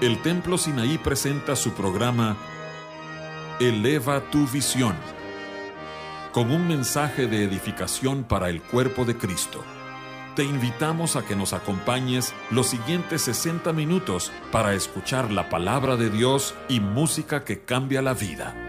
el Templo Sinaí presenta su programa Eleva tu visión, con un mensaje de edificación para el cuerpo de Cristo. Te invitamos a que nos acompañes los siguientes 60 minutos para escuchar la palabra de Dios y música que cambia la vida.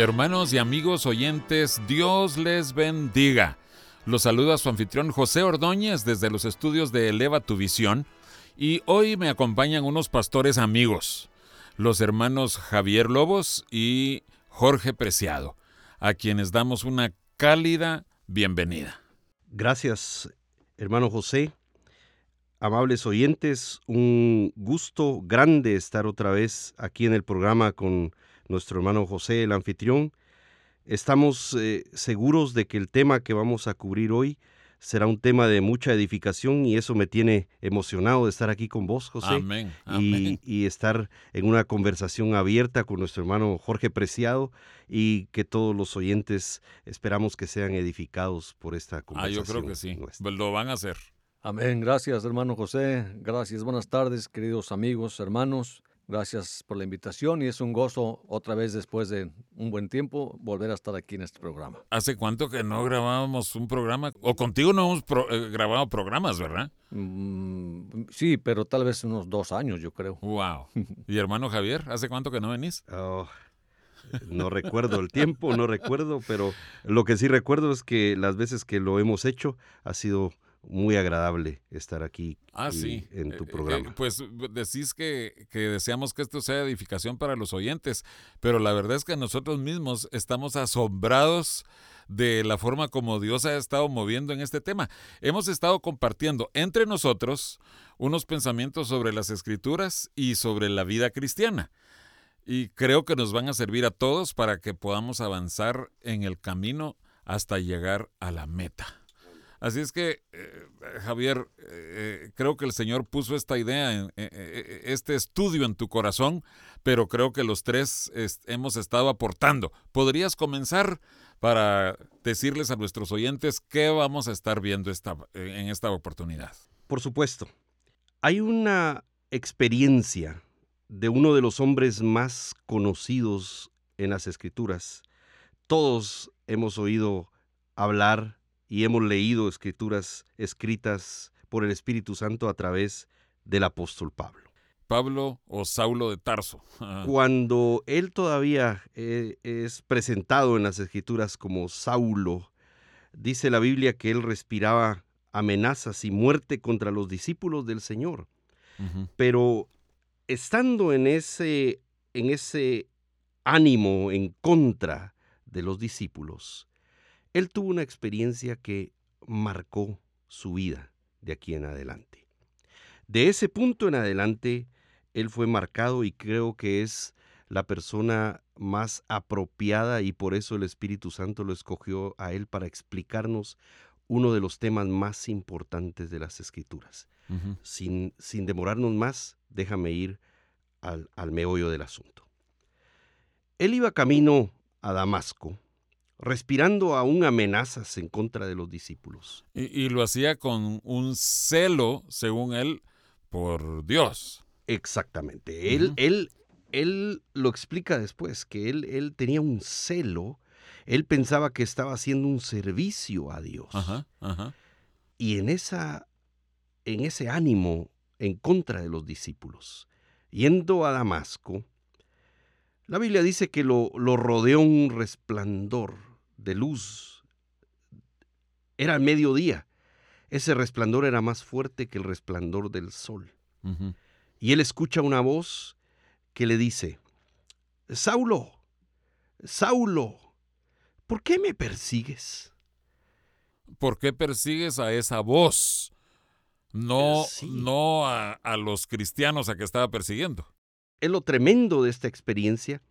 Hermanos y amigos oyentes, Dios les bendiga. Los saluda su anfitrión José Ordóñez desde los estudios de Eleva tu Visión y hoy me acompañan unos pastores amigos, los hermanos Javier Lobos y Jorge Preciado, a quienes damos una cálida bienvenida. Gracias, hermano José. Amables oyentes, un gusto grande estar otra vez aquí en el programa con nuestro hermano José, el anfitrión. Estamos eh, seguros de que el tema que vamos a cubrir hoy será un tema de mucha edificación y eso me tiene emocionado de estar aquí con vos, José. Amén. Y, y, estar en una conversación abierta con nuestro hermano Jorge Preciado y que todos los oyentes esperamos que sean edificados por esta conversación. Ah, yo creo que sí. Nuestra. Lo van a hacer. Amén. Gracias, hermano José. Gracias. Buenas tardes, queridos amigos, hermanos. Gracias por la invitación y es un gozo otra vez después de un buen tiempo volver a estar aquí en este programa. ¿Hace cuánto que no grabábamos un programa? O contigo no hemos pro, eh, grabado programas, ¿verdad? Mm, sí, pero tal vez unos dos años, yo creo. Wow. ¿Y hermano Javier, hace cuánto que no venís? Oh, no recuerdo el tiempo, no recuerdo, pero lo que sí recuerdo es que las veces que lo hemos hecho ha sido muy agradable estar aquí ah, sí. en tu programa. Eh, eh, pues decís que, que, deseamos que esto sea edificación para los oyentes, pero la verdad es que nosotros mismos estamos asombrados de la forma como Dios ha estado moviendo en este tema. Hemos estado compartiendo entre nosotros unos pensamientos sobre las escrituras y sobre la vida cristiana. Y creo que nos van a servir a todos para que podamos avanzar en el camino hasta llegar a la meta. Así es que, eh, Javier, eh, creo que el Señor puso esta idea, en, eh, este estudio en tu corazón, pero creo que los tres es, hemos estado aportando. ¿Podrías comenzar para decirles a nuestros oyentes qué vamos a estar viendo en esta oportunidad? Por supuesto. Hay una experiencia de uno de los hombres más conocidos en las escrituras. Todos hemos oído hablar y hemos leído escrituras escritas por el Espíritu Santo a través del apóstol Pablo. Pablo o Saulo de Tarso. Cuando él todavía eh, es presentado en las escrituras como Saulo, dice la Biblia que él respiraba amenazas y muerte contra los discípulos del Señor. Uh -huh. Pero estando en ese, en ese ánimo en contra de los discípulos, él tuvo una experiencia que marcó su vida de aquí en adelante. De ese punto en adelante, él fue marcado y creo que es la persona más apropiada y por eso el Espíritu Santo lo escogió a él para explicarnos uno de los temas más importantes de las Escrituras. Uh -huh. sin, sin, demorarnos más, déjame ir al, al meollo del asunto. Él iba camino a Damasco, respirando aún amenazas en contra de los discípulos. Y, y, lo hacía con un celo, según él, por Dios. Exactamente. Uh -huh. Él, él, él lo explica después, que él, él tenía un celo, él pensaba que estaba haciendo un servicio a Dios. Ajá, ajá. Y en, esa, en ese ánimo en contra de los discípulos, yendo a Damasco, la Biblia dice que lo, lo rodeó un resplandor de luz. Era mediodía. Ese resplandor era más fuerte que el resplandor del sol. Uh -huh. Y él escucha una voz que le dice, Saulo, Saulo, ¿por qué me persigues? ¿Por qué persigues a esa voz? No, sí. no a, a, los cristianos a que estaba persiguiendo. Es lo tremendo de esta experiencia,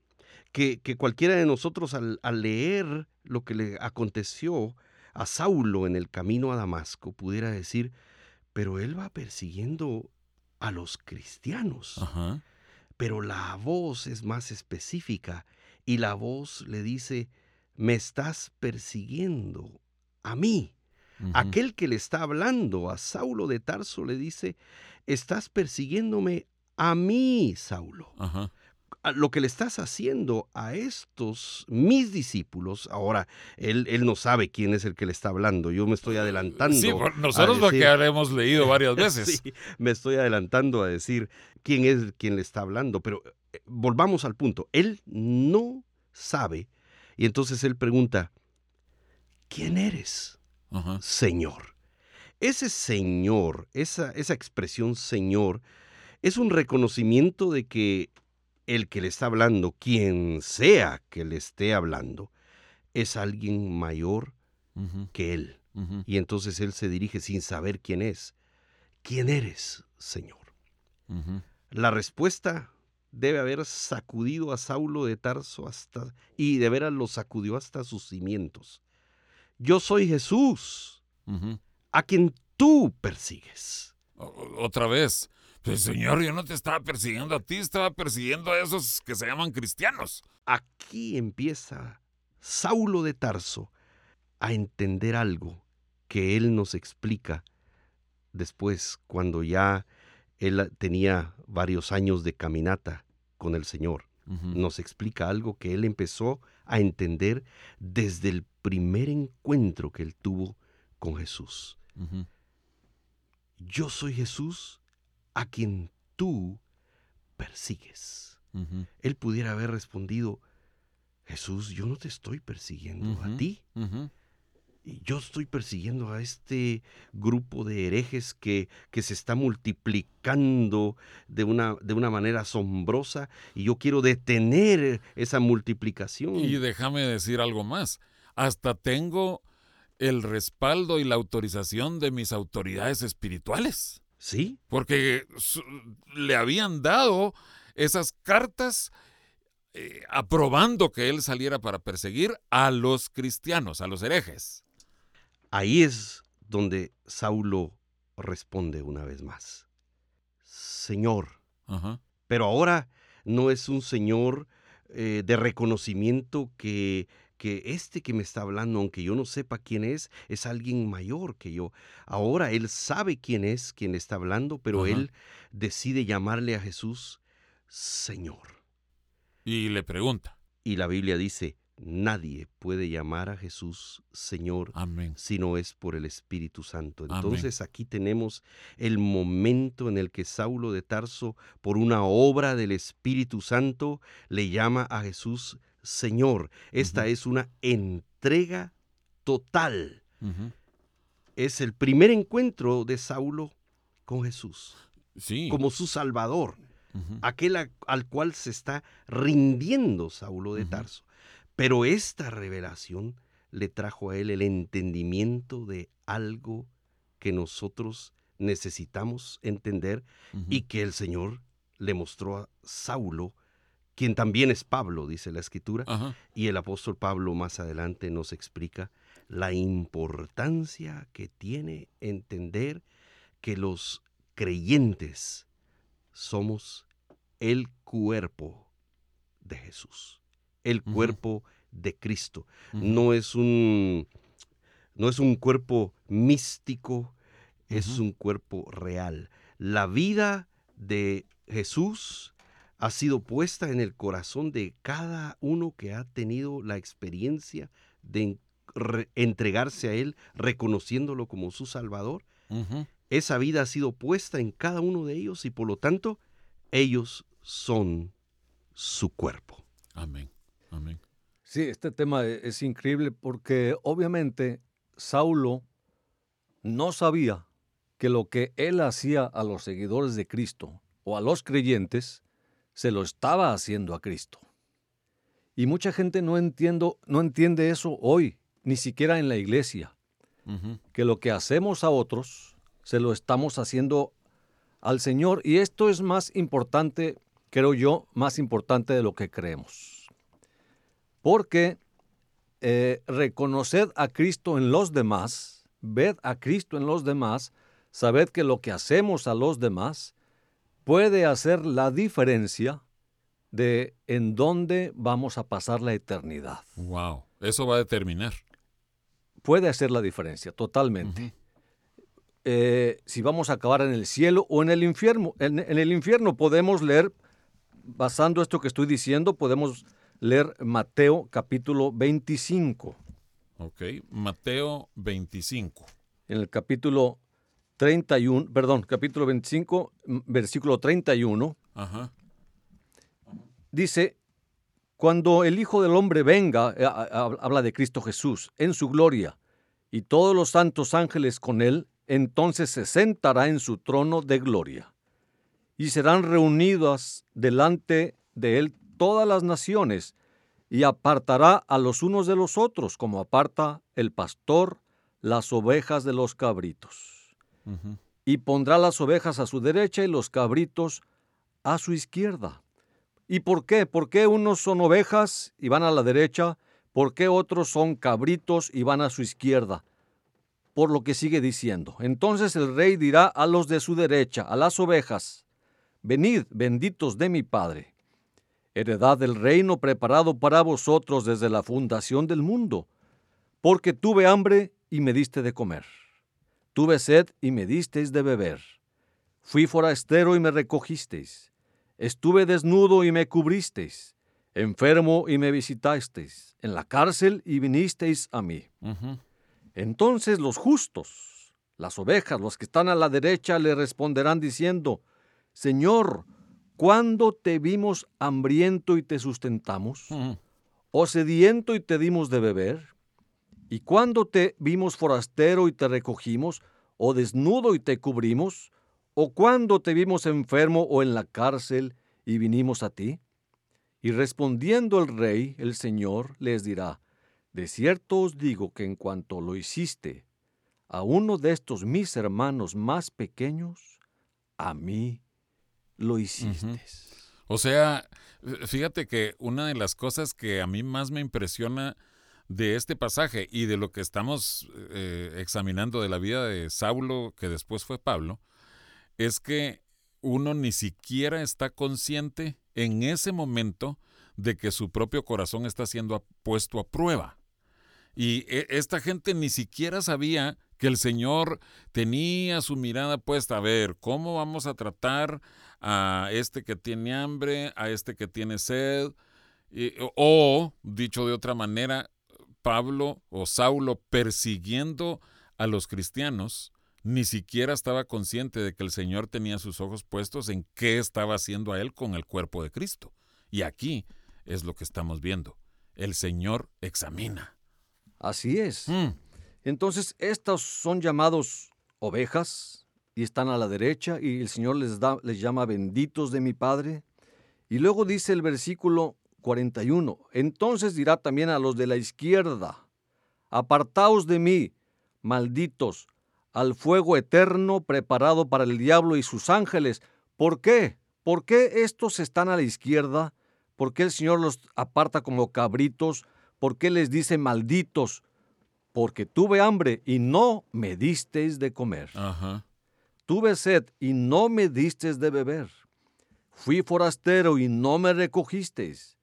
que, que cualquiera de nosotros al, al, leer lo que le aconteció a Saulo en el camino a Damasco pudiera decir, pero él va persiguiendo a los cristianos. Ajá. Pero la voz es más específica y la voz le dice, me estás persiguiendo a mí. Aquel que le está hablando a Saulo de Tarso le dice, estás persiguiéndome a mí, Saulo. Lo que le estás haciendo a estos mis discípulos, ahora él, él, no sabe quién es el que le está hablando, yo me estoy adelantando. Sí, nosotros lo que hemos leído varias veces. sí, me estoy adelantando a decir quién es quien le está hablando, pero eh, volvamos al punto, él no sabe y entonces él pregunta, ¿quién eres? Señor. Ese Señor, esa, esa expresión Señor, es un reconocimiento de que el que le está hablando, quien sea que le esté hablando, es alguien mayor que él. Y entonces él se dirige sin saber quién es. ¿Quién eres, Señor? La respuesta debe haber sacudido a Saulo de Tarso hasta y de veras lo sacudió hasta sus cimientos. Yo soy Jesús, a quien tú persigues. otra vez, pues, Señor, yo no te estaba persiguiendo a ti, estaba persiguiendo a esos que se llaman cristianos. Aquí empieza Saulo de Tarso a entender algo que él nos explica después, cuando ya él tenía varios años de caminata con el Señor. Nos explica algo que él empezó a entender desde el primer encuentro que él tuvo con Jesús. Yo soy Jesús a quien tú persigues. Él pudiera haber respondido, Jesús, yo no te estoy persiguiendo a ti. yo estoy persiguiendo a este grupo de herejes que, que se está multiplicando de una, de una manera asombrosa y yo quiero detener esa multiplicación. Y déjame decir algo más hasta tengo el respaldo y la autorización de mis autoridades espirituales. Sí. Porque le habían dado esas cartas eh, aprobando que él saliera para perseguir a los cristianos, a los herejes. Ahí es donde Saulo responde una vez más. Señor. Pero ahora no es un Señor eh, de reconocimiento que que este que me está hablando, aunque yo no sepa quién es, es alguien mayor que yo. Ahora él sabe quién es quien le está hablando, pero él decide llamarle a Jesús Señor. Y le pregunta. Y la Biblia dice, nadie puede llamar a Jesús Señor si no es por el Espíritu Santo. Entonces aquí tenemos el momento en el que Saulo de Tarso, por una obra del Espíritu Santo, le llama a Jesús Señor. Esta es una entrega total. Es el primer encuentro de Saulo con Jesús. Sí. Como su Salvador. Aquel al cual se está rindiendo Saulo de Tarso. Pero esta revelación le trajo a él el entendimiento de algo que nosotros necesitamos entender y que el Señor le mostró a Saulo quien también es Pablo, dice la escritura, y el apóstol Pablo más adelante nos explica la importancia que tiene entender que los creyentes somos el cuerpo de Jesús, el cuerpo de Cristo. No es un no es un cuerpo místico, es un cuerpo real. La vida de Jesús ha sido puesta en el corazón de cada uno que ha tenido la experiencia de entregarse a Él, reconociéndolo como su Salvador. Esa vida ha sido puesta en cada uno de ellos y por lo tanto ellos son su cuerpo. Amén. Amén. Sí, este tema e-, es increíble porque obviamente Saulo no sabía que lo que él hacía a los seguidores de Cristo o a los creyentes se lo estaba haciendo a Cristo. Y mucha gente no, entiendo, no entiende eso hoy, ni siquiera en la iglesia, que lo que hacemos a otros se lo estamos haciendo al Señor. Y esto es más importante, creo yo, más importante de lo que creemos. Porque eh, reconocer a Cristo en los demás, ver a Cristo en los demás, saber que lo que hacemos a los demás puede hacer la diferencia de en dónde vamos a pasar la eternidad. Wow, eso va a determinar. Puede hacer la diferencia, totalmente. Eh, si vamos a acabar en el cielo o en el infierno. En, en, el infierno podemos leer, basando esto que estoy diciendo, podemos leer Mateo capítulo 25. Ok, Mateo 25. En el capítulo 31, perdón, capítulo 25, versículo 31. Ajá. Dice, cuando el Hijo del Hombre venga, eh, habla de Cristo Jesús, en su gloria, y todos los santos ángeles con él, entonces se sentará en su trono de gloria. Y serán reunidas delante de él todas las naciones, y apartará a los unos de los otros, como aparta el pastor las ovejas de los cabritos. Y pondrá las ovejas a su derecha y los cabritos a su izquierda. ¿Y por qué? ¿Por qué unos son ovejas y van a la derecha? ¿Por qué otros son cabritos y van a su izquierda? Por lo que sigue diciendo. Entonces el rey dirá a los de su derecha, a las ovejas, Venid, benditos de mi Padre, heredad del reino preparado para vosotros desde la fundación del mundo, porque tuve hambre y me diste de comer, tuve sed y me disteis de beber, fui forastero y me recogisteis, estuve desnudo y me cubristeis, enfermo y me visitasteis, en la cárcel y vinisteis a mí. Entonces los justos, las ovejas, los que están a la derecha, le responderán diciendo, Señor, ¿cuándo te vimos hambriento y te sustentamos? ¿O sediento y te dimos de beber? ¿Y cuándo te vimos forastero y te recogimos? ¿O desnudo y te cubrimos? ¿O cuándo te vimos enfermo o en la cárcel y vinimos a ti? Y respondiendo el rey, el Señor, les dirá, De cierto os digo que en cuanto lo hiciste a uno de estos mis hermanos más pequeños, a mí lo hiciste. O sea, fíjate que una de las cosas que a mí más me impresiona de este pasaje y de lo que estamos eh, examinando de la vida de Saulo, que después fue Pablo, es que uno ni siquiera está consciente en ese momento de que su propio corazón está siendo puesto a prueba. Y e- esta gente ni siquiera sabía que el Señor tenía su mirada puesta a ver cómo vamos a tratar a este que tiene hambre, a este que tiene sed, o, dicho de otra manera, Pablo o Saulo persiguiendo a los cristianos, ni siquiera estaba consciente de que el Señor tenía sus ojos puestos en qué estaba haciendo a él con el cuerpo de Cristo. Y aquí es lo que estamos viendo. El Señor examina. Así es. Mm, Entonces, estos son llamados ovejas y están a la derecha y el Señor les, da, les llama benditos de mi Padre. Y luego dice el versículo 41, entonces dirá también a los de la izquierda, apartaos de mí, malditos, al fuego eterno preparado para el diablo y sus ángeles. ¿Por qué? ¿Por qué estos están a la izquierda? ¿Por qué el Señor los aparta como cabritos? ¿Por qué les dice malditos? porque tuve hambre y no me disteis de comer. ajá. Tuve sed y no me disteis de beber. Fui forastero y no me recogisteis.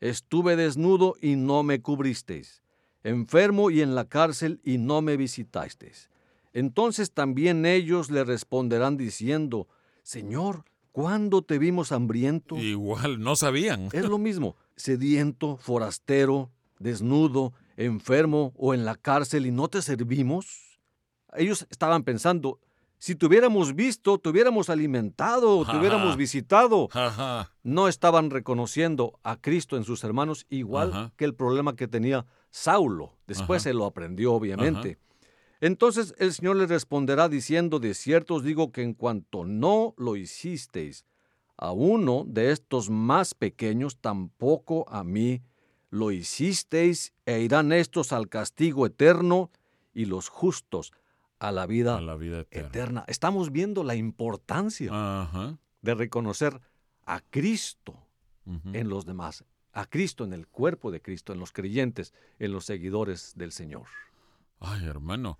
Estuve desnudo y no me cubristeis. Enfermo y en la cárcel y no me visitasteis. Entonces también ellos le responderán diciendo, Señor, ¿cuándo te vimos hambriento? Igual, no sabían. Es lo mismo, sediento, forastero, desnudo, enfermo o en la cárcel y no te servimos. Ellos estaban pensando, si te hubiéramos visto, te hubiéramos alimentado, te Ajá. hubiéramos visitado. Ajá. No estaban reconociendo a Cristo en sus hermanos, igual Ajá. que el problema que tenía Saulo. Después se lo aprendió, obviamente. Entonces el Señor les responderá diciendo, de cierto os digo que en cuanto no lo hicisteis a uno de estos más pequeños, tampoco a mí lo hicisteis, e irán estos al castigo eterno y los justos a la vida A la vida eterna. eterna. Estamos viendo la importancia Ajá. de reconocer a Cristo en los demás, a Cristo en el cuerpo de Cristo, en los creyentes, en los seguidores del Señor. Ay, hermano.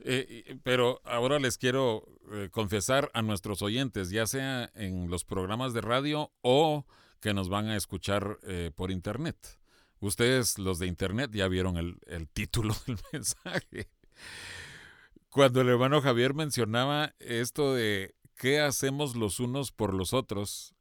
Eh, pero ahora les quiero eh, confesar a nuestros oyentes, ya sea en los programas de radio o que nos van a escuchar eh, por internet. Ustedes, los de internet, ya vieron el, el título del mensaje. Cuando el hermano Javier mencionaba esto de qué hacemos los unos por los otros,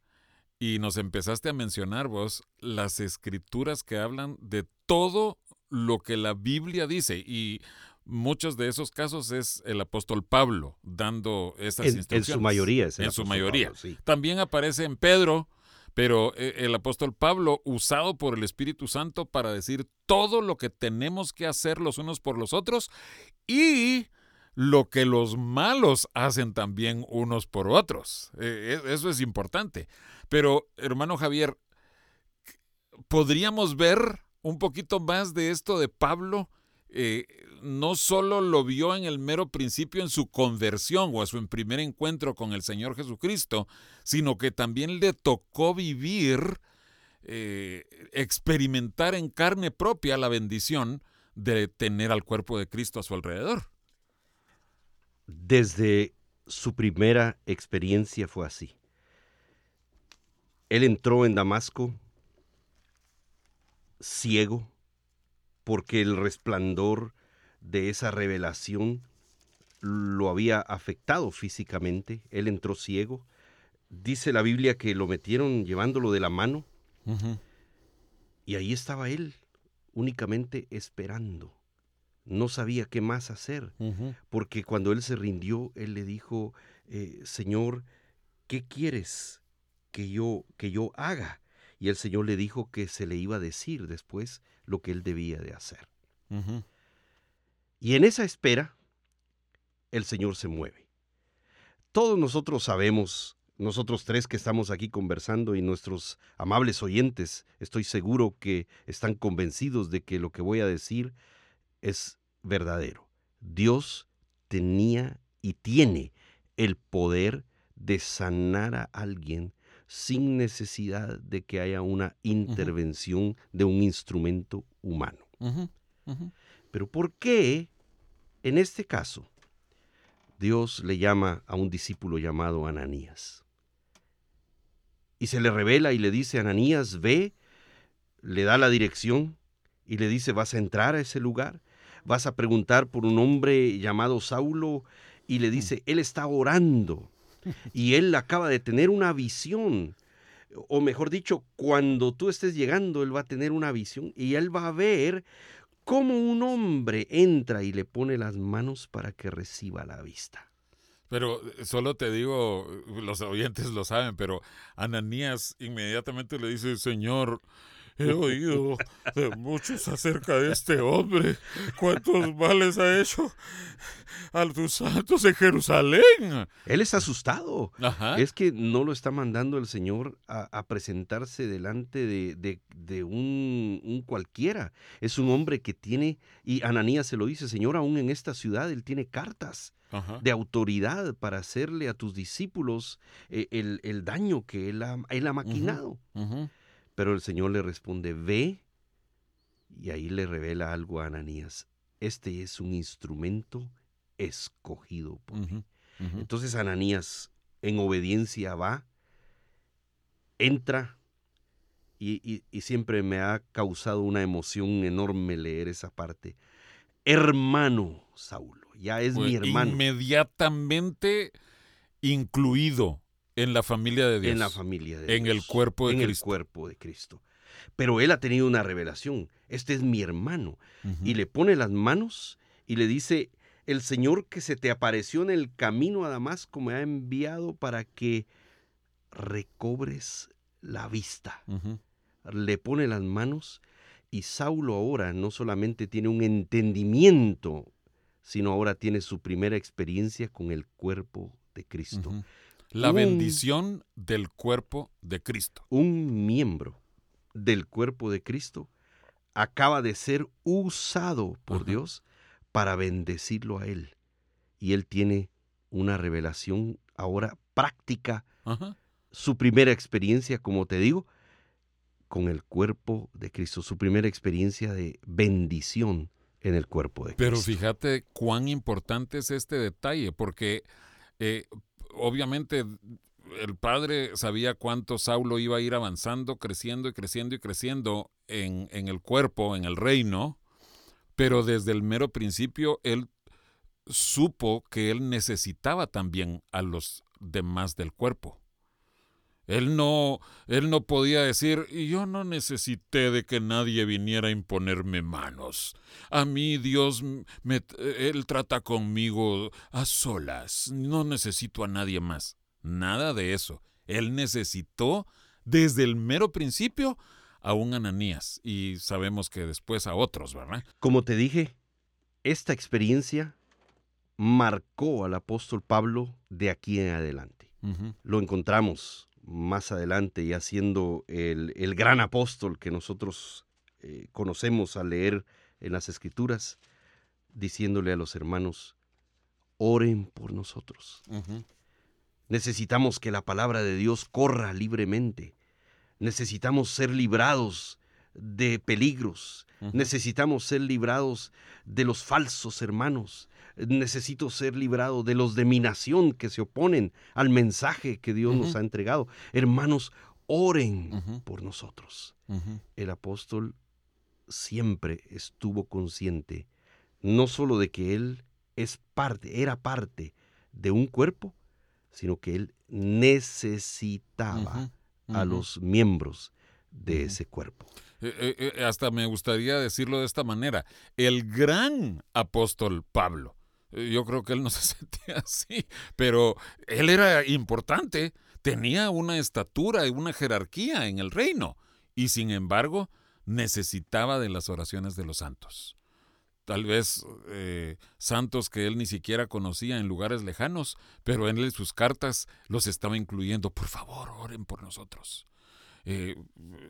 y nos empezaste a mencionar vos las escrituras que hablan de todo lo que la Biblia dice y muchos de esos casos es el apóstol Pablo dando esas En, en instrucciones. su mayoría es En su mayoría. Pablo, sí. También aparece en Pedro, pero eh, el apóstol Pablo, usado por el Espíritu Santo para decir todo lo que tenemos que hacer los unos por los otros y lo que los malos hacen también unos por otros. Eh, e- eso es importante. Pero, hermano Javier, ¿podríamos ver un poquito más de esto de Pablo? Eh, no solo lo vio en el mero principio en su conversión o a su primer encuentro con el Señor Jesucristo, sino que también le tocó vivir, eh, experimentar en carne propia la bendición de tener al cuerpo de Cristo a su alrededor. Desde su primera experiencia fue así. Él entró en Damasco ciego porque el resplandor de esa revelación lo había afectado físicamente. Él entró ciego. Dice la Biblia que lo metieron llevándolo de la mano y ahí estaba él únicamente esperando. No sabía qué más hacer porque cuando él se rindió, él le dijo, eh, Señor, ¿qué quieres que yo, que yo haga? Y el Señor le dijo que se le iba a decir después lo que él debía de hacer. Y en esa espera, el Señor se mueve. Todos nosotros sabemos, nosotros tres que estamos aquí conversando y nuestros amables oyentes, estoy seguro que están convencidos de que lo que voy a decir es verdadero. Dios tenía y tiene el poder de sanar a alguien sin necesidad de que haya una intervención de un instrumento humano. Pero ¿por qué en este caso Dios le llama a un discípulo llamado Ananías? Y se le revela y le dice, Ananías, ve, le da la dirección y le dice, vas a entrar a ese lugar, vas a preguntar por un hombre llamado Saulo y le dice, él está orando y él acaba de tener una visión. O mejor dicho, cuando tú estés llegando, él va a tener una visión y él va a ver cómo un hombre entra y le pone las manos para que reciba la vista. Pero eh, solo te digo, los oyentes lo saben, pero Ananías inmediatamente le dice, Señor, he oído de muchos acerca de este hombre. ¿Cuántos males ha hecho a tus santos en Jerusalén? Él está asustado. Ajá. Es que no lo está mandando el Señor a, a presentarse delante de, de- de un, un cualquiera. Es un hombre que tiene, y Ananías se lo dice, Señor, aún en esta ciudad él tiene cartas Ajá. de autoridad para hacerle a tus discípulos eh, el, el daño que él ha, él ha maquinado. Pero el Señor le responde, ve, y ahí le revela algo a Ananías. Este es un instrumento escogido por mí. Entonces Ananías en obediencia va, entra, y, y- y siempre me ha causado una emoción enorme leer esa parte. Hermano Saulo, ya es mi hermano Inmediatamente incluido en la familia de Dios. en la familia de en el cuerpo de en Cristo. el cuerpo de Cristo. Pero él ha tenido una revelación. Este es mi hermano. Y le pone las manos y le dice, el Señor que se te apareció en el camino a Damasco me ha enviado para que recobres la vista. Le pone las manos y Saulo ahora no solamente tiene un entendimiento, sino ahora tiene su primera experiencia con el cuerpo de Cristo. La Un- bendición del cuerpo de Cristo. Un miembro del cuerpo de Cristo acaba de ser usado por Ajá. Dios para bendecirlo a él. Y él tiene una revelación ahora práctica, Ajá. su primera experiencia, como te digo, con el cuerpo de Cristo, su primera experiencia de bendición en el cuerpo de Pero Cristo. fíjate cuán importante es este detalle, porque eh, obviamente el padre sabía cuánto Saulo iba a ir avanzando, creciendo y creciendo y creciendo en, en el cuerpo, en el reino, pero desde el mero principio él supo que él necesitaba también a los demás del cuerpo. Él no, él no podía decir, yo no necesité de que nadie viniera a imponerme manos. A mí Dios, me, Él trata conmigo a solas. No necesito a nadie más. Nada de eso. Él necesitó desde el mero principio a un Ananías y sabemos que después a otros, ¿verdad? Como te dije, esta experiencia marcó al apóstol Pablo de aquí en adelante. Lo encontramos más adelante ya siendo el, el gran apóstol que nosotros eh, conocemos al leer en las escrituras, diciéndole a los hermanos, oren por nosotros. Necesitamos que la palabra de Dios corra libremente. Necesitamos ser librados de peligros. Necesitamos ser librados de los falsos hermanos. Necesito ser librado de los de mi nación que se oponen al mensaje que Dios nos ha entregado. Hermanos, oren por nosotros. El apóstol siempre estuvo consciente no solo de que él es parte, era parte de un cuerpo, sino que él necesitaba a los miembros de ese cuerpo. Eh, eh, eh, hasta me gustaría decirlo de esta manera, el gran apóstol Pablo, yo creo que él no se sentía así, pero él era importante, tenía una estatura y una jerarquía en el reino, y sin embargo necesitaba de las oraciones de los santos. Tal vez santos que él ni siquiera conocía en lugares lejanos, pero en sus cartas los estaba incluyendo. Por favor, oren por nosotros. Eh,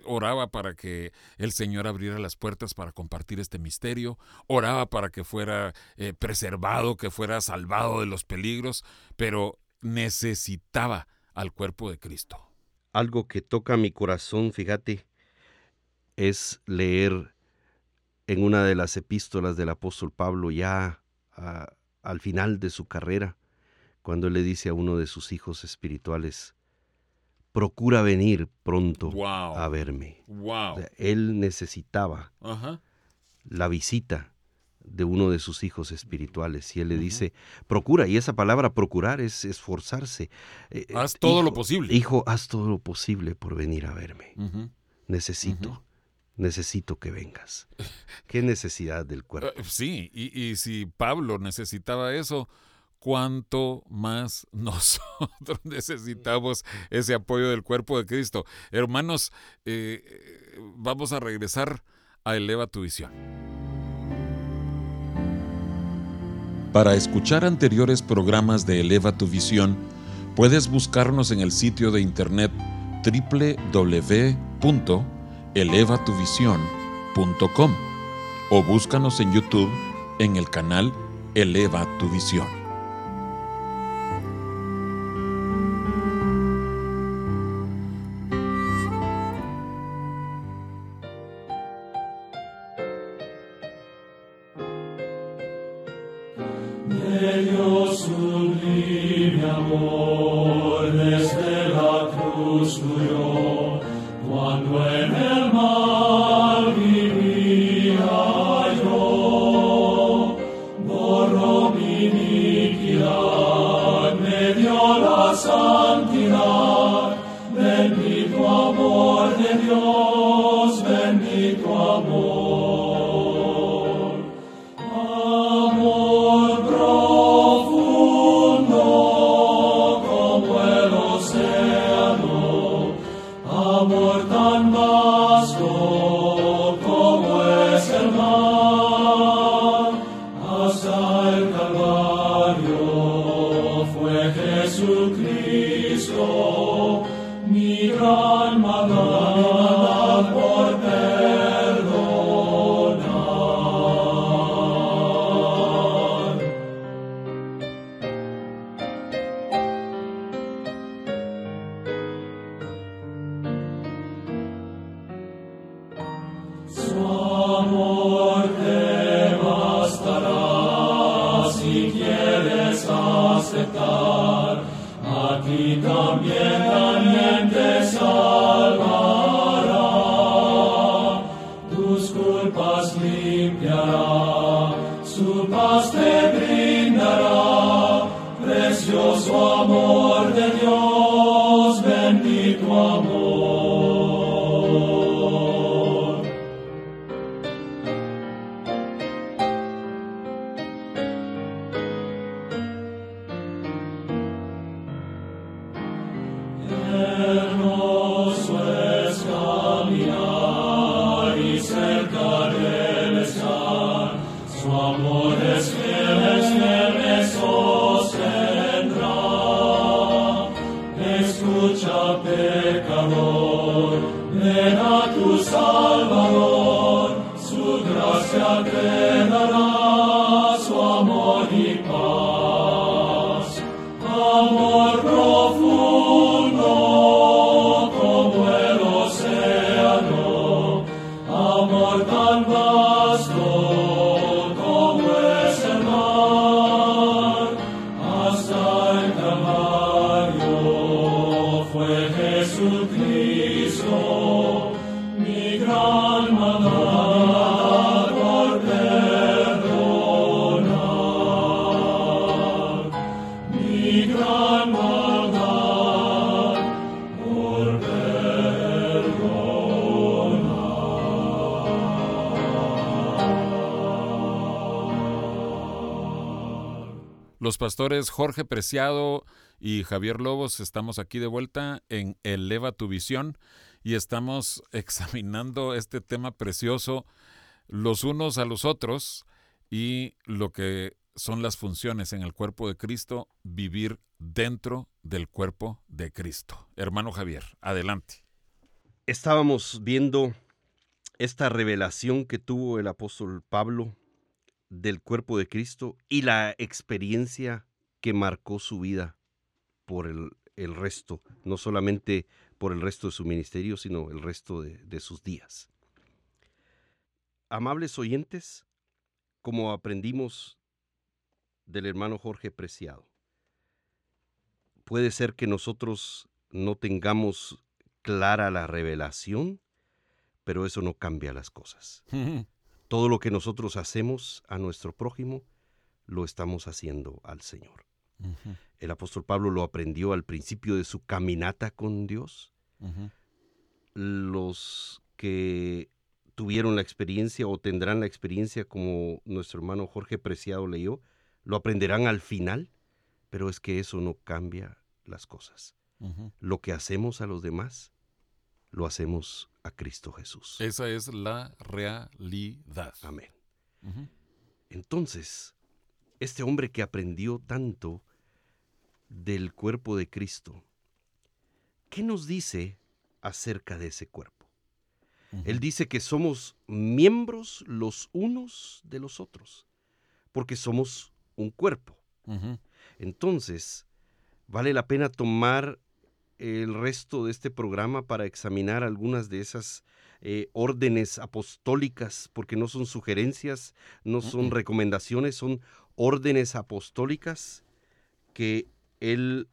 oraba para que el Señor abriera las puertas para compartir este misterio, oraba para que fuera eh, preservado, que fuera salvado de los peligros, pero necesitaba al cuerpo de Cristo. Algo que toca mi corazón, fíjate, es leer en una de las epístolas del apóstol Pablo ya al final de su carrera, cuando le dice a uno de sus hijos espirituales, procura venir pronto a verme. él necesitaba la visita de uno de sus hijos espirituales y él le dice, procura, y esa palabra procurar es esforzarse. Eh, haz todo lo posible. Hijo, haz todo lo posible por venir a verme. Necesito necesito que vengas. Qué necesidad del cuerpo. Eh, sí, y, si Pablo necesitaba eso, ¿cuánto más nosotros necesitamos ese apoyo del cuerpo de Cristo? Hermanos, eh, vamos a regresar a Eleva tu visión. Para escuchar anteriores programas de Eleva tu visión, puedes buscarnos en el sitio de internet www elevatuvision.com o búscanos en YouTube en el canal Eleva tu Visión. Vena tu Salvador, su gracia cree. Pastores Jorge Preciado y Javier Lobos estamos aquí de vuelta en Eleva tu visión y estamos examinando este tema precioso los unos a los otros y lo que son las funciones en el cuerpo de Cristo, vivir dentro del cuerpo de Cristo. Hermano Javier, adelante. Estábamos viendo esta revelación que tuvo el apóstol Pablo del cuerpo de Cristo y la experiencia que marcó su vida por el, el resto, no solamente por el resto de su ministerio, sino el resto de, de sus días. Amables oyentes, como aprendimos del hermano Jorge Preciado, puede ser que nosotros no tengamos clara la revelación, pero eso no cambia las cosas. Todo lo que nosotros hacemos a nuestro prójimo, lo estamos haciendo al Señor. El apóstol Pablo lo aprendió al principio de su caminata con Dios. Los que tuvieron la experiencia o tendrán la experiencia como nuestro hermano Jorge Preciado leyó, lo aprenderán al final, pero es que eso no cambia las cosas. Lo que hacemos a los demás, lo hacemos a Cristo Jesús. Esa es la realidad. Amén. Entonces, este hombre que aprendió tanto del cuerpo de Cristo, ¿qué nos dice acerca de ese cuerpo? Él dice que somos miembros los unos de los otros, porque somos un cuerpo. Entonces, vale la pena tomar el resto de este programa para examinar algunas de esas eh, órdenes apostólicas, porque no son sugerencias, no son recomendaciones, son órdenes apostólicas que él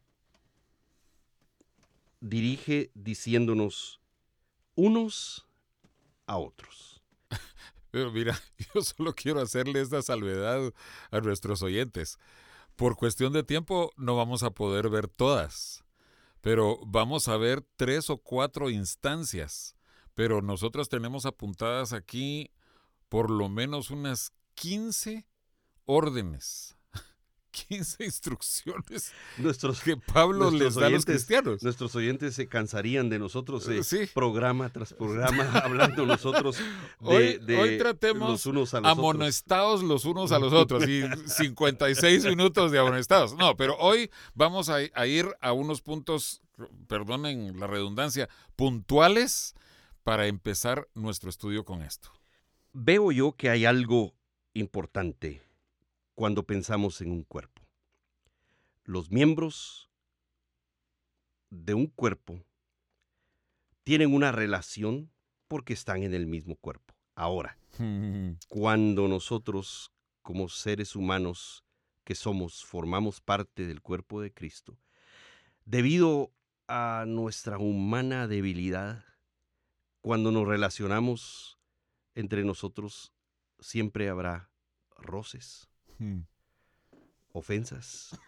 dirige diciéndonos unos a otros. Pero mira, yo solo quiero hacerle esta salvedad a nuestros oyentes. Por cuestión de tiempo no vamos a poder ver todas, pero vamos a ver tres o cuatro instancias. Pero nosotros tenemos apuntadas aquí por lo menos unas 15 órdenes, 15 instrucciones Nuestros, que Pablo les da a los cristianos. nuestros oyentes se cansarían de nosotros eh, Sí. programa tras programa hablando nosotros de, Hoy- de hoy tratemos los unos a los otros. amonestados los unos a los otros y 56 minutos de amonestados. No, pero hoy vamos a, a ir a unos puntos, perdonen la redundancia, puntuales para empezar nuestro estudio con esto. Veo yo que hay algo importante cuando pensamos en un cuerpo. Los miembros de un cuerpo tienen una relación porque están en el mismo cuerpo. Ahora, cuando nosotros como seres humanos que somos formamos parte del cuerpo de Cristo, Debido a nuestra humana debilidad, cuando nos relacionamos entre nosotros, siempre habrá roces, Mm. ofensas.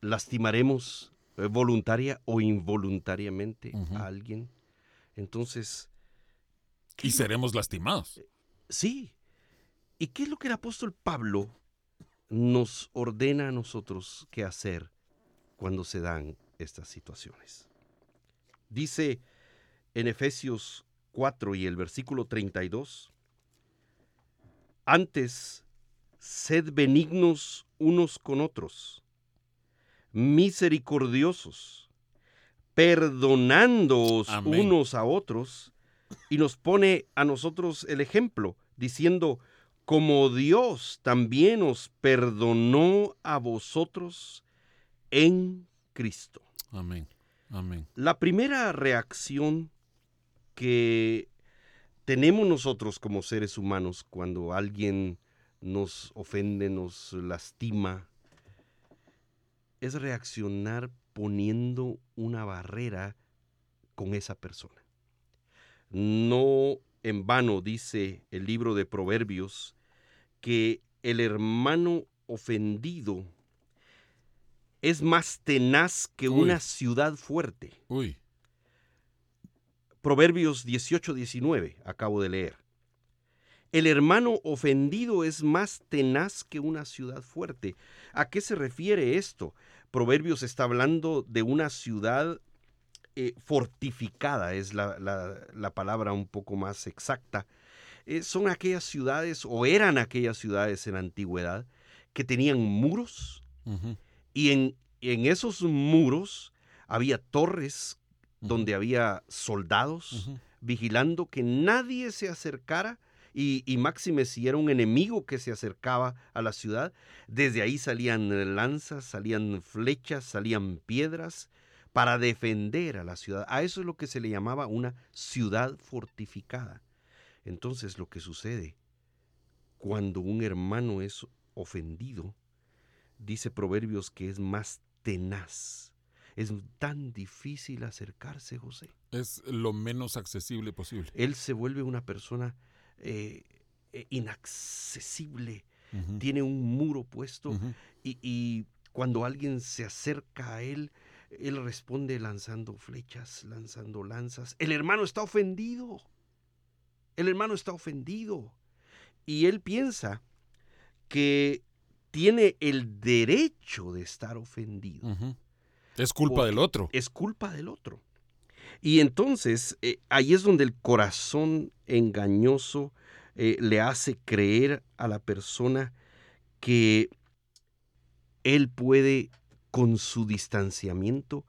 Lastimaremos eh, voluntaria o involuntariamente a alguien. Entonces, Y seremos lastimados. sí. ¿Y qué es lo que el apóstol Pablo nos ordena a nosotros que hacer cuando se dan estas situaciones? Dice en Efesios 4 y el versículo 32, antes, sed benignos unos con otros, misericordiosos, perdonándoos Amén. unos a otros, y nos pone a nosotros el ejemplo, diciendo, como Dios también os perdonó a vosotros en Cristo. Amén. Amén. La primera reacción que tenemos nosotros como seres humanos cuando alguien nos ofende, nos lastima, es reaccionar poniendo una barrera con esa persona. No en vano dice el libro de Proverbios que el hermano ofendido es más tenaz que Uy. una ciudad fuerte. Uy. Proverbios 18, 19, acabo de leer. El hermano ofendido es más tenaz que una ciudad fuerte. ¿A qué se refiere esto? Proverbios está hablando de una ciudad eh, fortificada, es la, la- la palabra un poco más exacta. Eh, son aquellas ciudades, o eran aquellas ciudades en la antigüedad, que tenían muros, y en, en esos muros había torres donde había soldados vigilando que nadie se acercara y, y máxime si era un enemigo que se acercaba a la ciudad, desde ahí salían lanzas, salían flechas, salían piedras para defender a la ciudad. A eso es lo que se le llamaba una ciudad fortificada. Entonces lo que sucede cuando un hermano es ofendido, dice Proverbios que es más tenaz. Es tan difícil acercarse, José Es lo menos accesible posible. él se vuelve una persona eh, eh, inaccesible, tiene un muro puesto y, y cuando alguien se acerca a él, él responde lanzando flechas, lanzando lanzas. El hermano está ofendido, el hermano está ofendido y él piensa que tiene el derecho de estar ofendido. Es culpa del otro. es culpa del otro. Y entonces eh, ahí es donde el corazón engañoso eh, le hace creer a la persona que él puede con su distanciamiento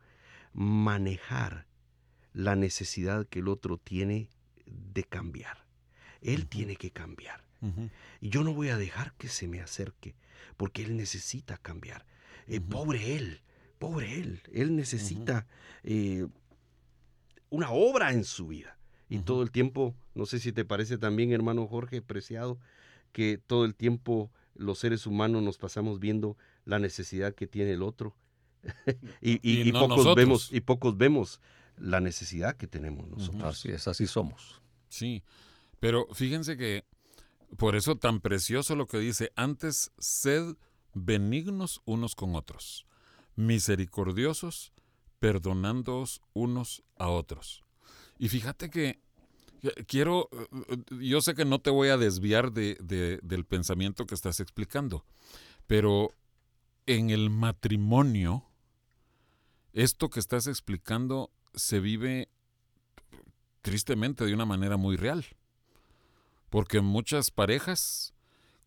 manejar la necesidad que el otro tiene de cambiar. Él tiene que cambiar. Y yo no voy a dejar que se me acerque, porque él necesita cambiar. Eh. Pobre él, pobre él. Él necesita eh, una obra en su vida. Y todo el tiempo, no sé si te parece también, hermano Jorge, preciado, que todo el tiempo los seres humanos nos pasamos viendo la necesidad que tiene el otro. y, y- Y y no pocos nosotros. vemos, y pocos vemos la necesidad que tenemos nosotros. Así es, así somos. Sí. Pero fíjense que por eso tan precioso lo que dice, antes sed benignos unos con otros, misericordiosos, perdonándoos unos a otros. Y fíjate que que quiero, eh, eh, yo sé que no te voy a desviar de- de- del pensamiento que estás explicando, pero en el matrimonio, esto que estás explicando se vive tristemente de una manera muy real. Porque muchas parejas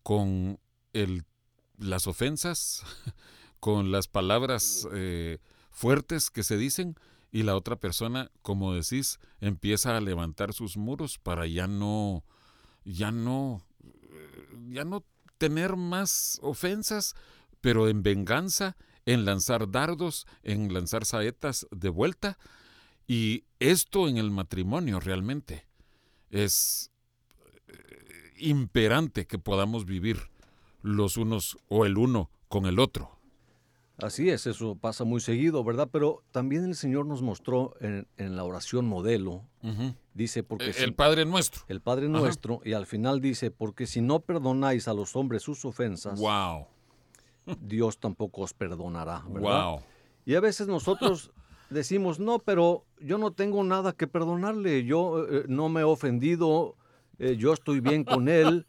con el, las ofensas, con las palabras eh, fuertes que se dicen, y la otra persona, como decís, empieza a levantar sus muros para ya no, ya no, ya no tener más ofensas, pero en venganza, en lanzar dardos, en lanzar saetas de vuelta. Y esto en el matrimonio realmente es eh, imperante que podamos vivir los unos o el uno con el otro. Así es, eso pasa muy seguido, ¿verdad? Pero también el Señor nos mostró en, en la oración modelo, dice, porque si- El Padre Nuestro. el Padre Ajá. Nuestro, y al final dice, porque si no perdonáis a los hombres sus ofensas, Wow. Dios tampoco os perdonará, ¿verdad? Wow. Y a veces nosotros decimos, no, pero yo no tengo nada que perdonarle, yo eh, no me he ofendido, eh, yo estoy bien con él,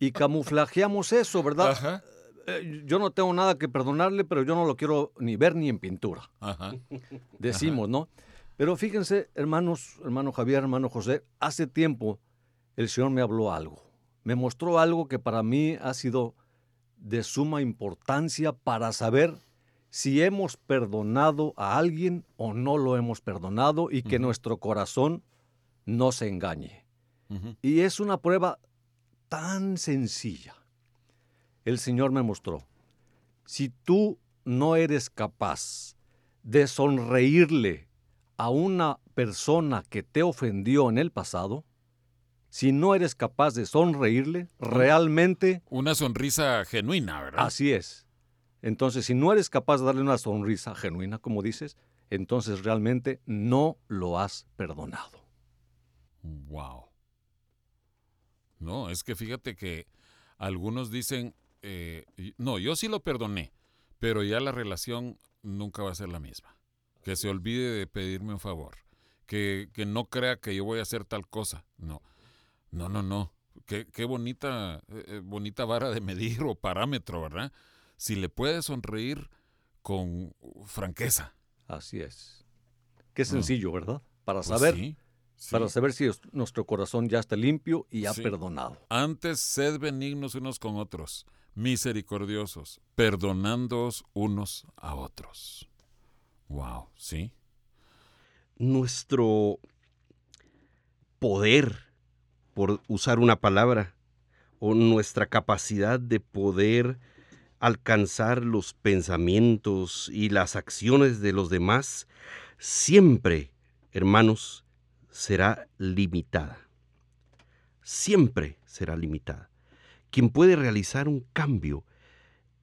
y camuflajeamos eso, ¿verdad? Ajá. Eh, yo no tengo nada que perdonarle, pero yo no lo quiero ni ver ni en pintura, Ajá. decimos, ¿no? Pero fíjense, hermanos, hermano Javier, hermano José, hace tiempo el Señor me habló algo, me mostró algo que para mí ha sido de suma importancia para saber si hemos perdonado a alguien o no lo hemos perdonado y que nuestro corazón no se engañe. Y es una prueba tan sencilla. El Señor me mostró, si tú no eres capaz de sonreírle a una persona que te ofendió en el pasado, si no eres capaz de sonreírle, realmente Una sonrisa genuina, ¿verdad? así es. Entonces, si no eres capaz de darle una sonrisa genuina, como dices, entonces realmente no lo has perdonado. Wow. No, es que fíjate que algunos dicen, eh, no, yo sí lo perdoné, pero ya la relación nunca va a ser la misma. Que se olvide de pedirme un favor. Que, que no crea que yo voy a hacer tal cosa. No, no, no, no. Qué, qué bonita, eh, eh, bonita vara de medir o parámetro, ¿verdad? Si le puedes sonreír con franqueza. Así es. Qué sencillo, ¿verdad? Para Pues saber, sí, sí. para saber si es- nuestro corazón ya está limpio y ha Sí. perdonado. Antes sed benignos unos con otros, misericordiosos, perdonándoos unos a otros. Wow, sí. nuestro poder, por usar una palabra, o nuestra capacidad de poder alcanzar los pensamientos y las acciones de los demás, siempre, hermanos, será limitada. Siempre será limitada. Quien puede realizar un cambio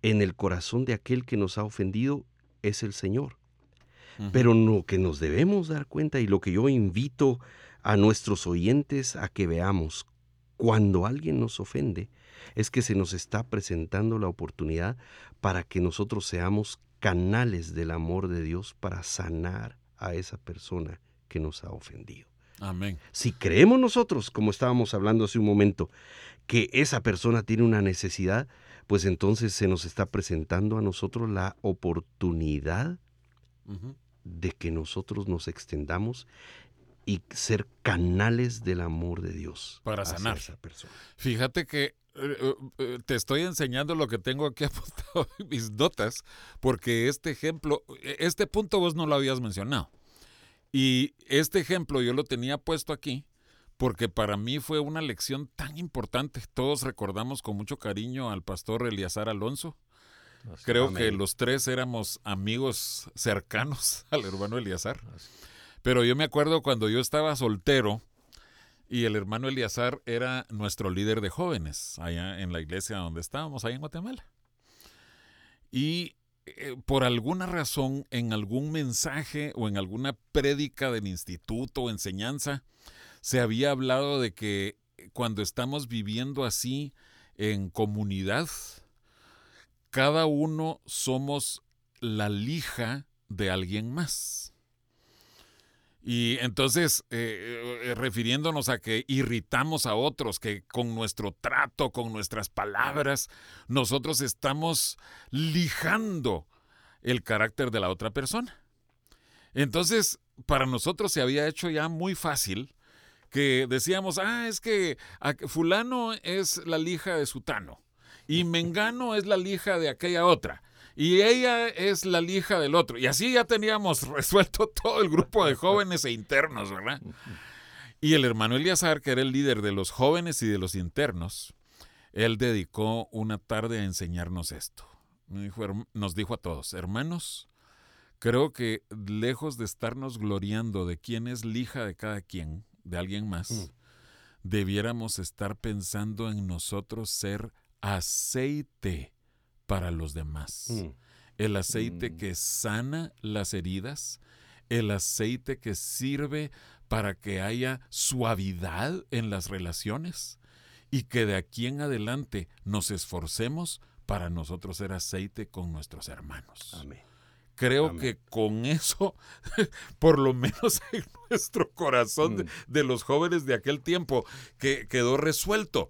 en el corazón de aquel que nos ha ofendido es el Señor. Pero lo que nos debemos dar cuenta y lo que yo invito a nuestros oyentes a que veamos cuando alguien nos ofende es que se nos está presentando la oportunidad para que nosotros seamos canales del amor de Dios para sanar a esa persona que nos ha ofendido. Amén. Si creemos nosotros, como estábamos hablando hace un momento, que esa persona tiene una necesidad, pues entonces se nos está presentando a nosotros la oportunidad de que nosotros nos extendamos y ser canales del amor de Dios Para sanar. esa persona. Fíjate que eh, eh, te estoy enseñando lo que tengo aquí apuntado en mis notas, porque este ejemplo, eh, este punto vos no lo habías mencionado. Y este ejemplo yo lo tenía puesto aquí porque para mí fue una lección tan importante. Todos recordamos con mucho cariño al pastor Eliazar Alonso. Creo que los tres éramos amigos cercanos al hermano Eliazar. Pero yo me acuerdo cuando yo estaba soltero y el hermano Eliazar era nuestro líder de jóvenes allá en la iglesia donde estábamos, ahí en Guatemala. Y eh, por alguna razón, en algún mensaje o en alguna prédica del instituto o enseñanza, se había hablado de que cuando estamos viviendo así en comunidad, cada uno somos la lija de alguien más. Y entonces, eh, eh, refiriéndonos a que irritamos a otros, que con nuestro trato, con nuestras palabras, nosotros estamos lijando el carácter de la otra persona. Entonces, para nosotros se había hecho ya muy fácil que decíamos, ah, es que fulano es la lija de sutano y mengano es la lija de aquella otra y ella es la lija del otro. Y así ya teníamos resuelto todo el grupo de jóvenes e internos, ¿verdad? Y el hermano Eliazar, que era el líder de los jóvenes y de los internos, él dedicó una tarde a enseñarnos esto. Me dijo, "Herm- nos dijo a todos, hermanos, creo que lejos de estarnos gloriando de quién es lija de cada quien, de alguien más, Mm. debiéramos estar pensando en nosotros ser aceite para los demás. Mm. el aceite Mm. que sana las heridas, el aceite que sirve para que haya suavidad en las relaciones y que de aquí en adelante nos esforcemos para nosotros ser aceite con nuestros hermanos. Amén. Creo Amén. que con eso, por lo menos en nuestro corazón de, Mm. de los jóvenes de aquel tiempo, que quedó resuelto.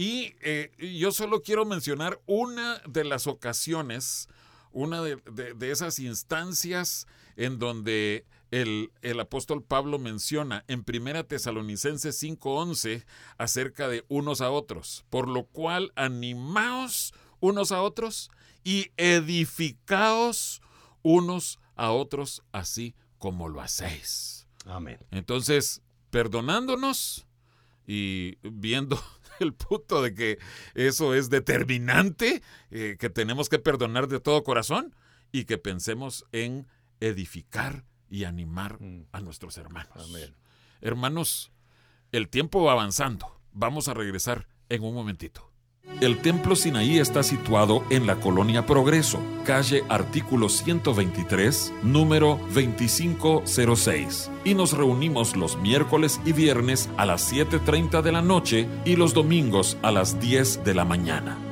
Y eh, yo solo quiero mencionar una de las ocasiones, una de, de- de esas instancias en donde el, el apóstol Pablo menciona en Primera Tesalonicenses 5:11 acerca de unos a otros, por lo cual animaos unos a otros y edificaos unos a otros así como lo hacéis. Amén. Entonces, perdonándonos y viendo el punto de que eso es determinante, eh, que tenemos que perdonar de todo corazón y que pensemos en edificar y animar Mm. a nuestros hermanos. Amén. Hermanos, el tiempo va avanzando. Vamos a regresar en un momentito. El Templo Sinaí está situado en la colonia Progreso, calle artículo 123, número 2506. Y nos reunimos los miércoles y viernes a las 7.30 de la noche y los domingos a las 10 de la mañana.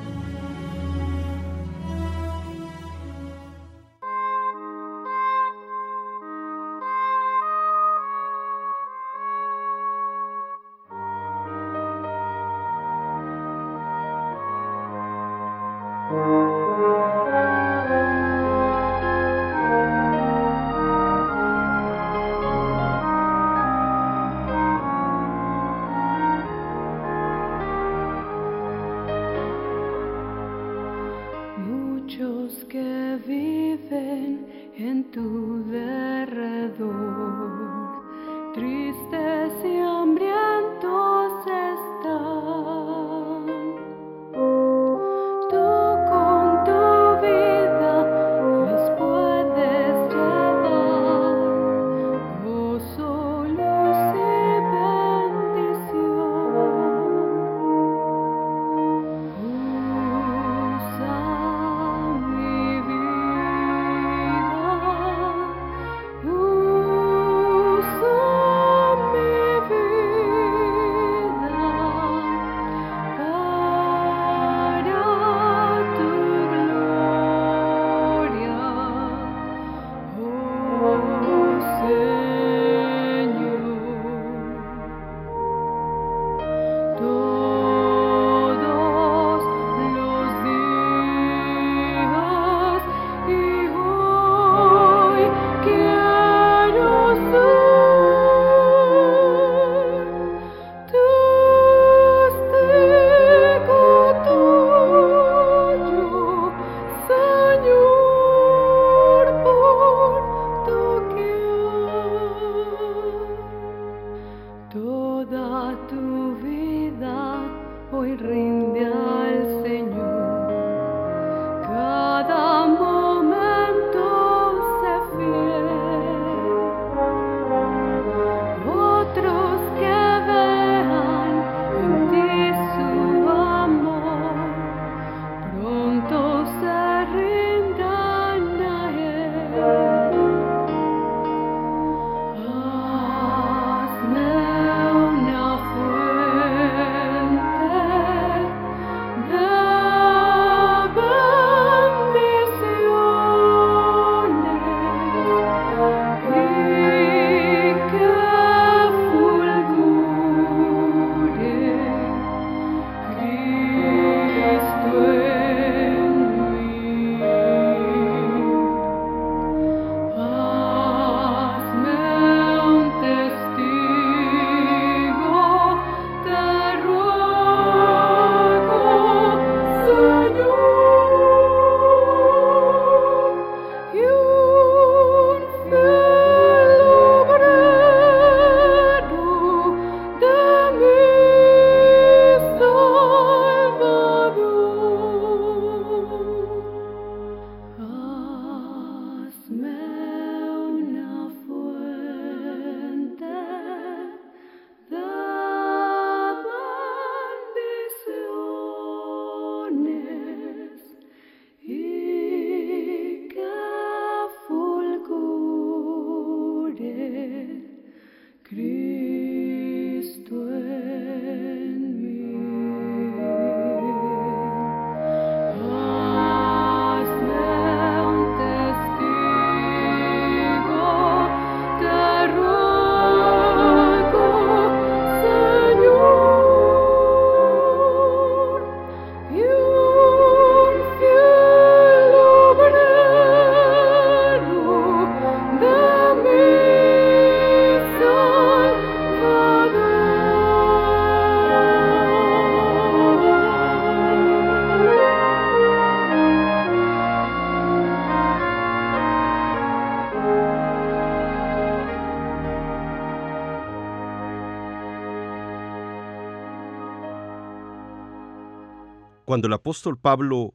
Cuando el apóstol Pablo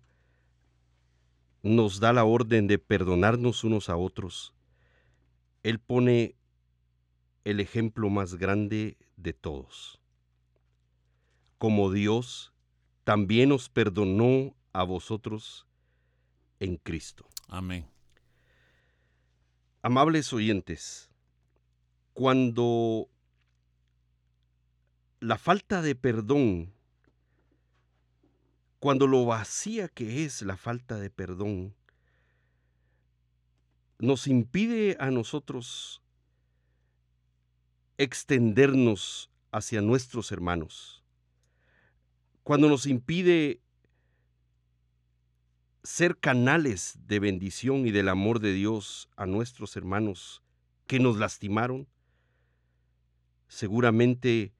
nos da la orden de perdonarnos unos a otros, él pone el ejemplo más grande de todos. Como Dios también os perdonó a vosotros en Cristo. Amén. Amables oyentes, cuando la falta de perdón, cuando lo vacía que es la falta de perdón, nos impide a nosotros extendernos hacia nuestros hermanos, cuando nos impide ser canales de bendición y del amor de Dios a nuestros hermanos que nos lastimaron, seguramente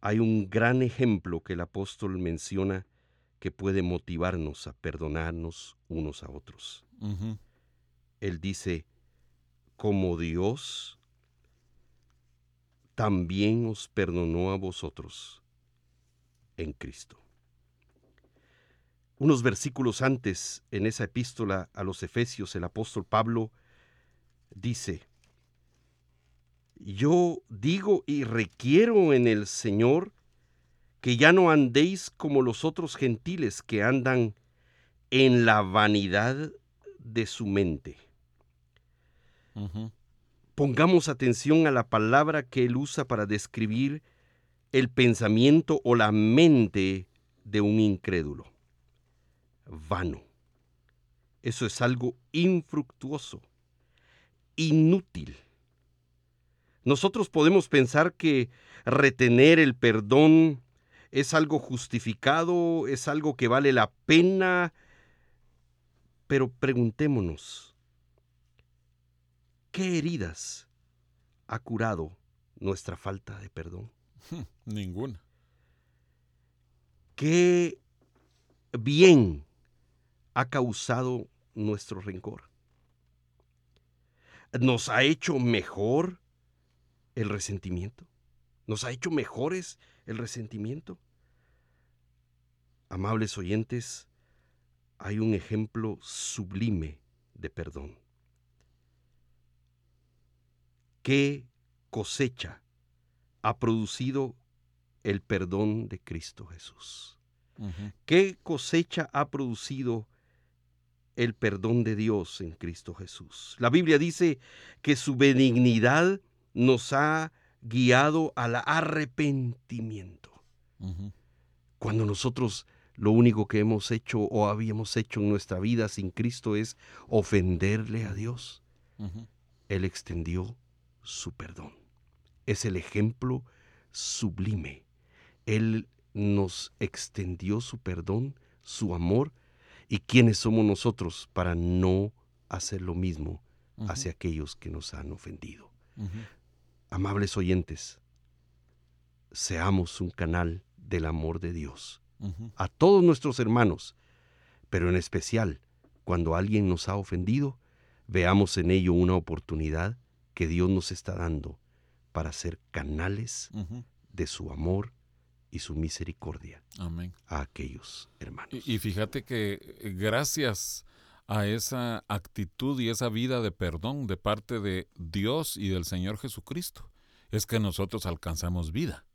hay un gran ejemplo que el apóstol menciona que puede motivarnos a perdonarnos unos a otros. Él dice, como Dios también os perdonó a vosotros en Cristo. Unos versículos antes, en esa epístola a los Efesios, el apóstol Pablo dice, yo digo y requiero en el Señor que ya no andéis como los otros gentiles que andan en la vanidad de su mente. Pongamos atención a la palabra que él usa para describir el pensamiento o la mente de un incrédulo. Vano. Eso es algo infructuoso, inútil. Nosotros podemos pensar que retener el perdón es algo justificado, es algo que vale la pena, pero preguntémonos, ¿qué heridas ha curado nuestra falta de perdón? Ninguna. ¿Qué bien ha causado nuestro rencor? ¿Nos ha hecho mejor el resentimiento? ¿Nos ha hecho mejores el resentimiento? Amables oyentes, hay un ejemplo sublime de perdón. ¿Qué cosecha ha producido el perdón de Cristo Jesús? ¿Qué cosecha ha producido el perdón de Dios en Cristo Jesús? La Biblia dice que su benignidad nos ha guiado al arrepentimiento. Cuando nosotros lo único que hemos hecho o habíamos hecho en nuestra vida sin Cristo es ofenderle a Dios. Él extendió su perdón. Es el ejemplo sublime. Él nos extendió su perdón, su amor, y quiénes somos nosotros para no hacer lo mismo hacia aquellos que nos han ofendido. Amables oyentes, seamos un canal del amor de Dios a todos nuestros hermanos, pero en especial cuando alguien nos ha ofendido, veamos en ello una oportunidad que Dios nos está dando para ser canales de su amor y su misericordia Amén. a aquellos hermanos. Y, y fíjate que eh, gracias a esa actitud y esa vida de perdón de parte de Dios y del Señor Jesucristo, es que nosotros alcanzamos vida.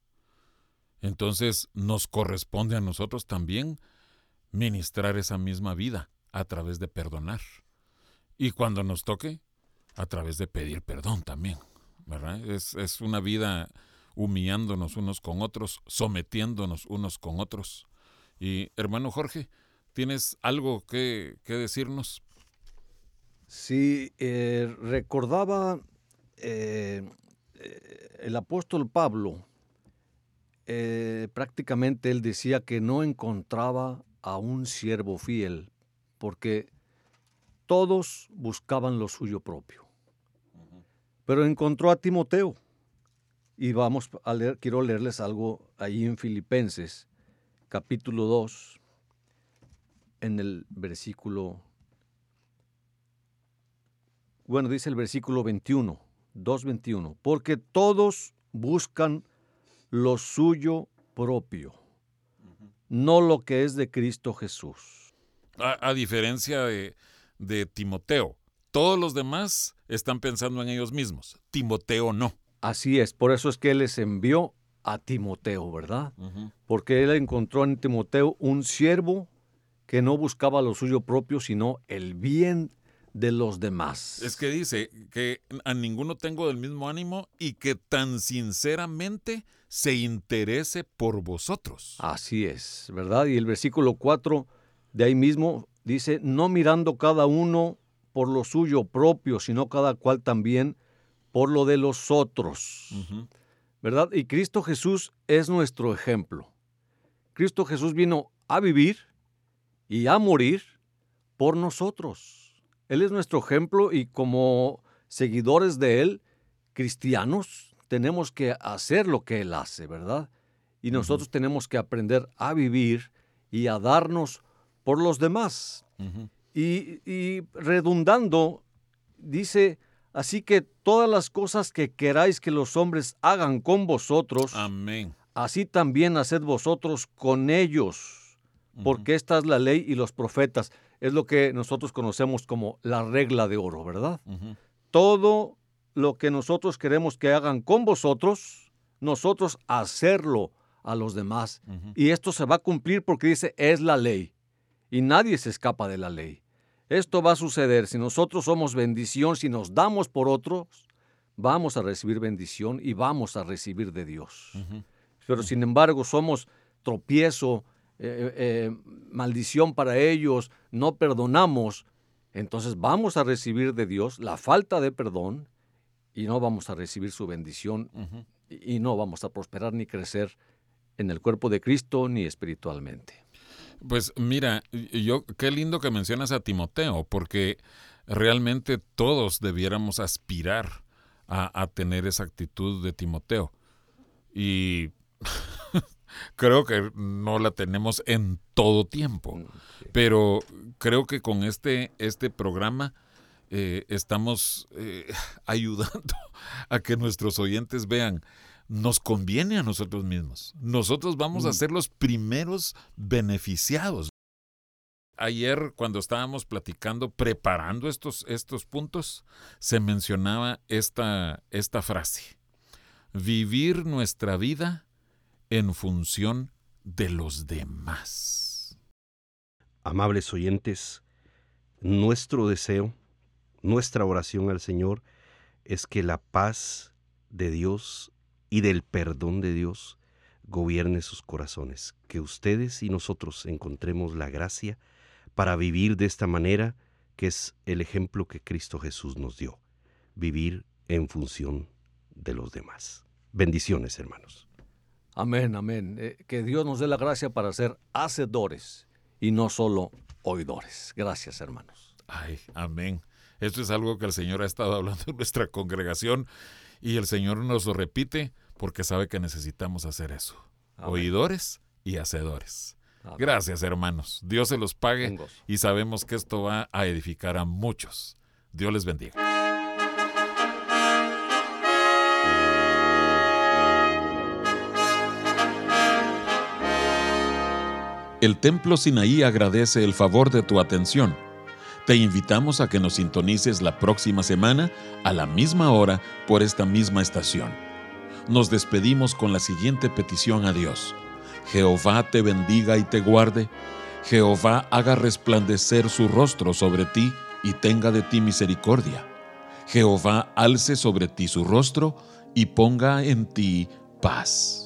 Entonces nos corresponde a nosotros también ministrar esa misma vida a través de perdonar. Y cuando nos toque, a través de pedir perdón también. ¿verdad? Es, es una vida humillándonos unos con otros, sometiéndonos unos con otros. Y hermano Jorge, ¿tienes algo que, que decirnos? Sí, eh, recordaba eh, eh, el apóstol Pablo, eh, prácticamente él decía que no encontraba a un siervo fiel, porque todos buscaban lo suyo propio. Pero encontró a Timoteo. Y vamos a leer, quiero leerles algo ahí en Filipenses, capítulo 2, en el versículo bueno, dice el versículo 21, 2.21, porque todos buscan lo suyo propio, no lo que es de Cristo Jesús. A, a diferencia de, de Timoteo, todos los demás están pensando en ellos mismos. Timoteo no. Así es, por eso es que Él les envió a Timoteo, ¿verdad? Porque Él encontró en Timoteo un siervo que no buscaba lo suyo propio, sino el bien de los demás. Es que dice que a ninguno tengo del mismo ánimo y que tan sinceramente se interese por vosotros. Así es, ¿verdad? Y el versículo 4 de ahí mismo dice, no mirando cada uno por lo suyo propio, sino cada cual también por lo de los otros. ¿Verdad? Y Cristo Jesús es nuestro ejemplo. Cristo Jesús vino a vivir y a morir por nosotros. Él es nuestro ejemplo y como seguidores de Él, cristianos, tenemos que hacer lo que Él hace, ¿verdad? Y nosotros tenemos que aprender a vivir y a darnos por los demás. Y, y redundando, dice, así que todas las cosas que queráis que los hombres hagan con vosotros, Amén. así también haced vosotros con ellos, porque esta es la ley y los profetas. Es lo que nosotros conocemos como la regla de oro, ¿verdad? Todo lo que nosotros queremos que hagan con vosotros, nosotros hacerlo a los demás. Y esto se va a cumplir porque dice, es la ley. Y nadie se escapa de la ley. Esto va a suceder si nosotros somos bendición, si nos damos por otros, vamos a recibir bendición y vamos a recibir de Dios. Pero sin embargo somos tropiezo, eh, eh, maldición para ellos, no perdonamos, entonces vamos a recibir de Dios la falta de perdón y no vamos a recibir su bendición y y no vamos a prosperar ni crecer en el cuerpo de Cristo ni espiritualmente. Pues mira, yo qué lindo que mencionas a Timoteo, porque realmente todos debiéramos aspirar a, a tener esa actitud de Timoteo. Y creo que no la tenemos en todo tiempo. Pero creo que con este, este programa eh, estamos eh, ayudando a que nuestros oyentes vean, nos conviene a nosotros mismos. Nosotros vamos a Mm. ser los primeros beneficiados. Ayer, cuando estábamos platicando, preparando estos, estos puntos, se mencionaba esta, esta frase. Vivir nuestra vida en función de los demás. Amables oyentes, nuestro deseo, nuestra oración al Señor es que la paz de Dios y del perdón de Dios gobierne sus corazones, que ustedes y nosotros encontremos la gracia para vivir de esta manera, que es el ejemplo que Cristo Jesús nos dio, vivir en función de los demás. Bendiciones, hermanos. Amén, amén. Eh, que Dios nos dé la gracia para ser hacedores y no solo oidores. Gracias, hermanos. Ay, amén. Esto es algo que el Señor ha estado hablando en nuestra congregación y el Señor nos lo repite porque sabe que necesitamos hacer eso. Amén. Oidores y hacedores. Amén. Gracias, hermanos. Dios se los pague y sabemos que esto va a edificar a muchos. Dios les bendiga. El Templo Sinaí agradece el favor de tu atención. Te invitamos a que nos sintonices la próxima semana a la misma hora por esta misma estación. Nos despedimos con la siguiente petición a Dios. Jehová te bendiga y te guarde. Jehová haga resplandecer su rostro sobre ti y tenga de ti misericordia. Jehová alce sobre ti su rostro y ponga en ti paz.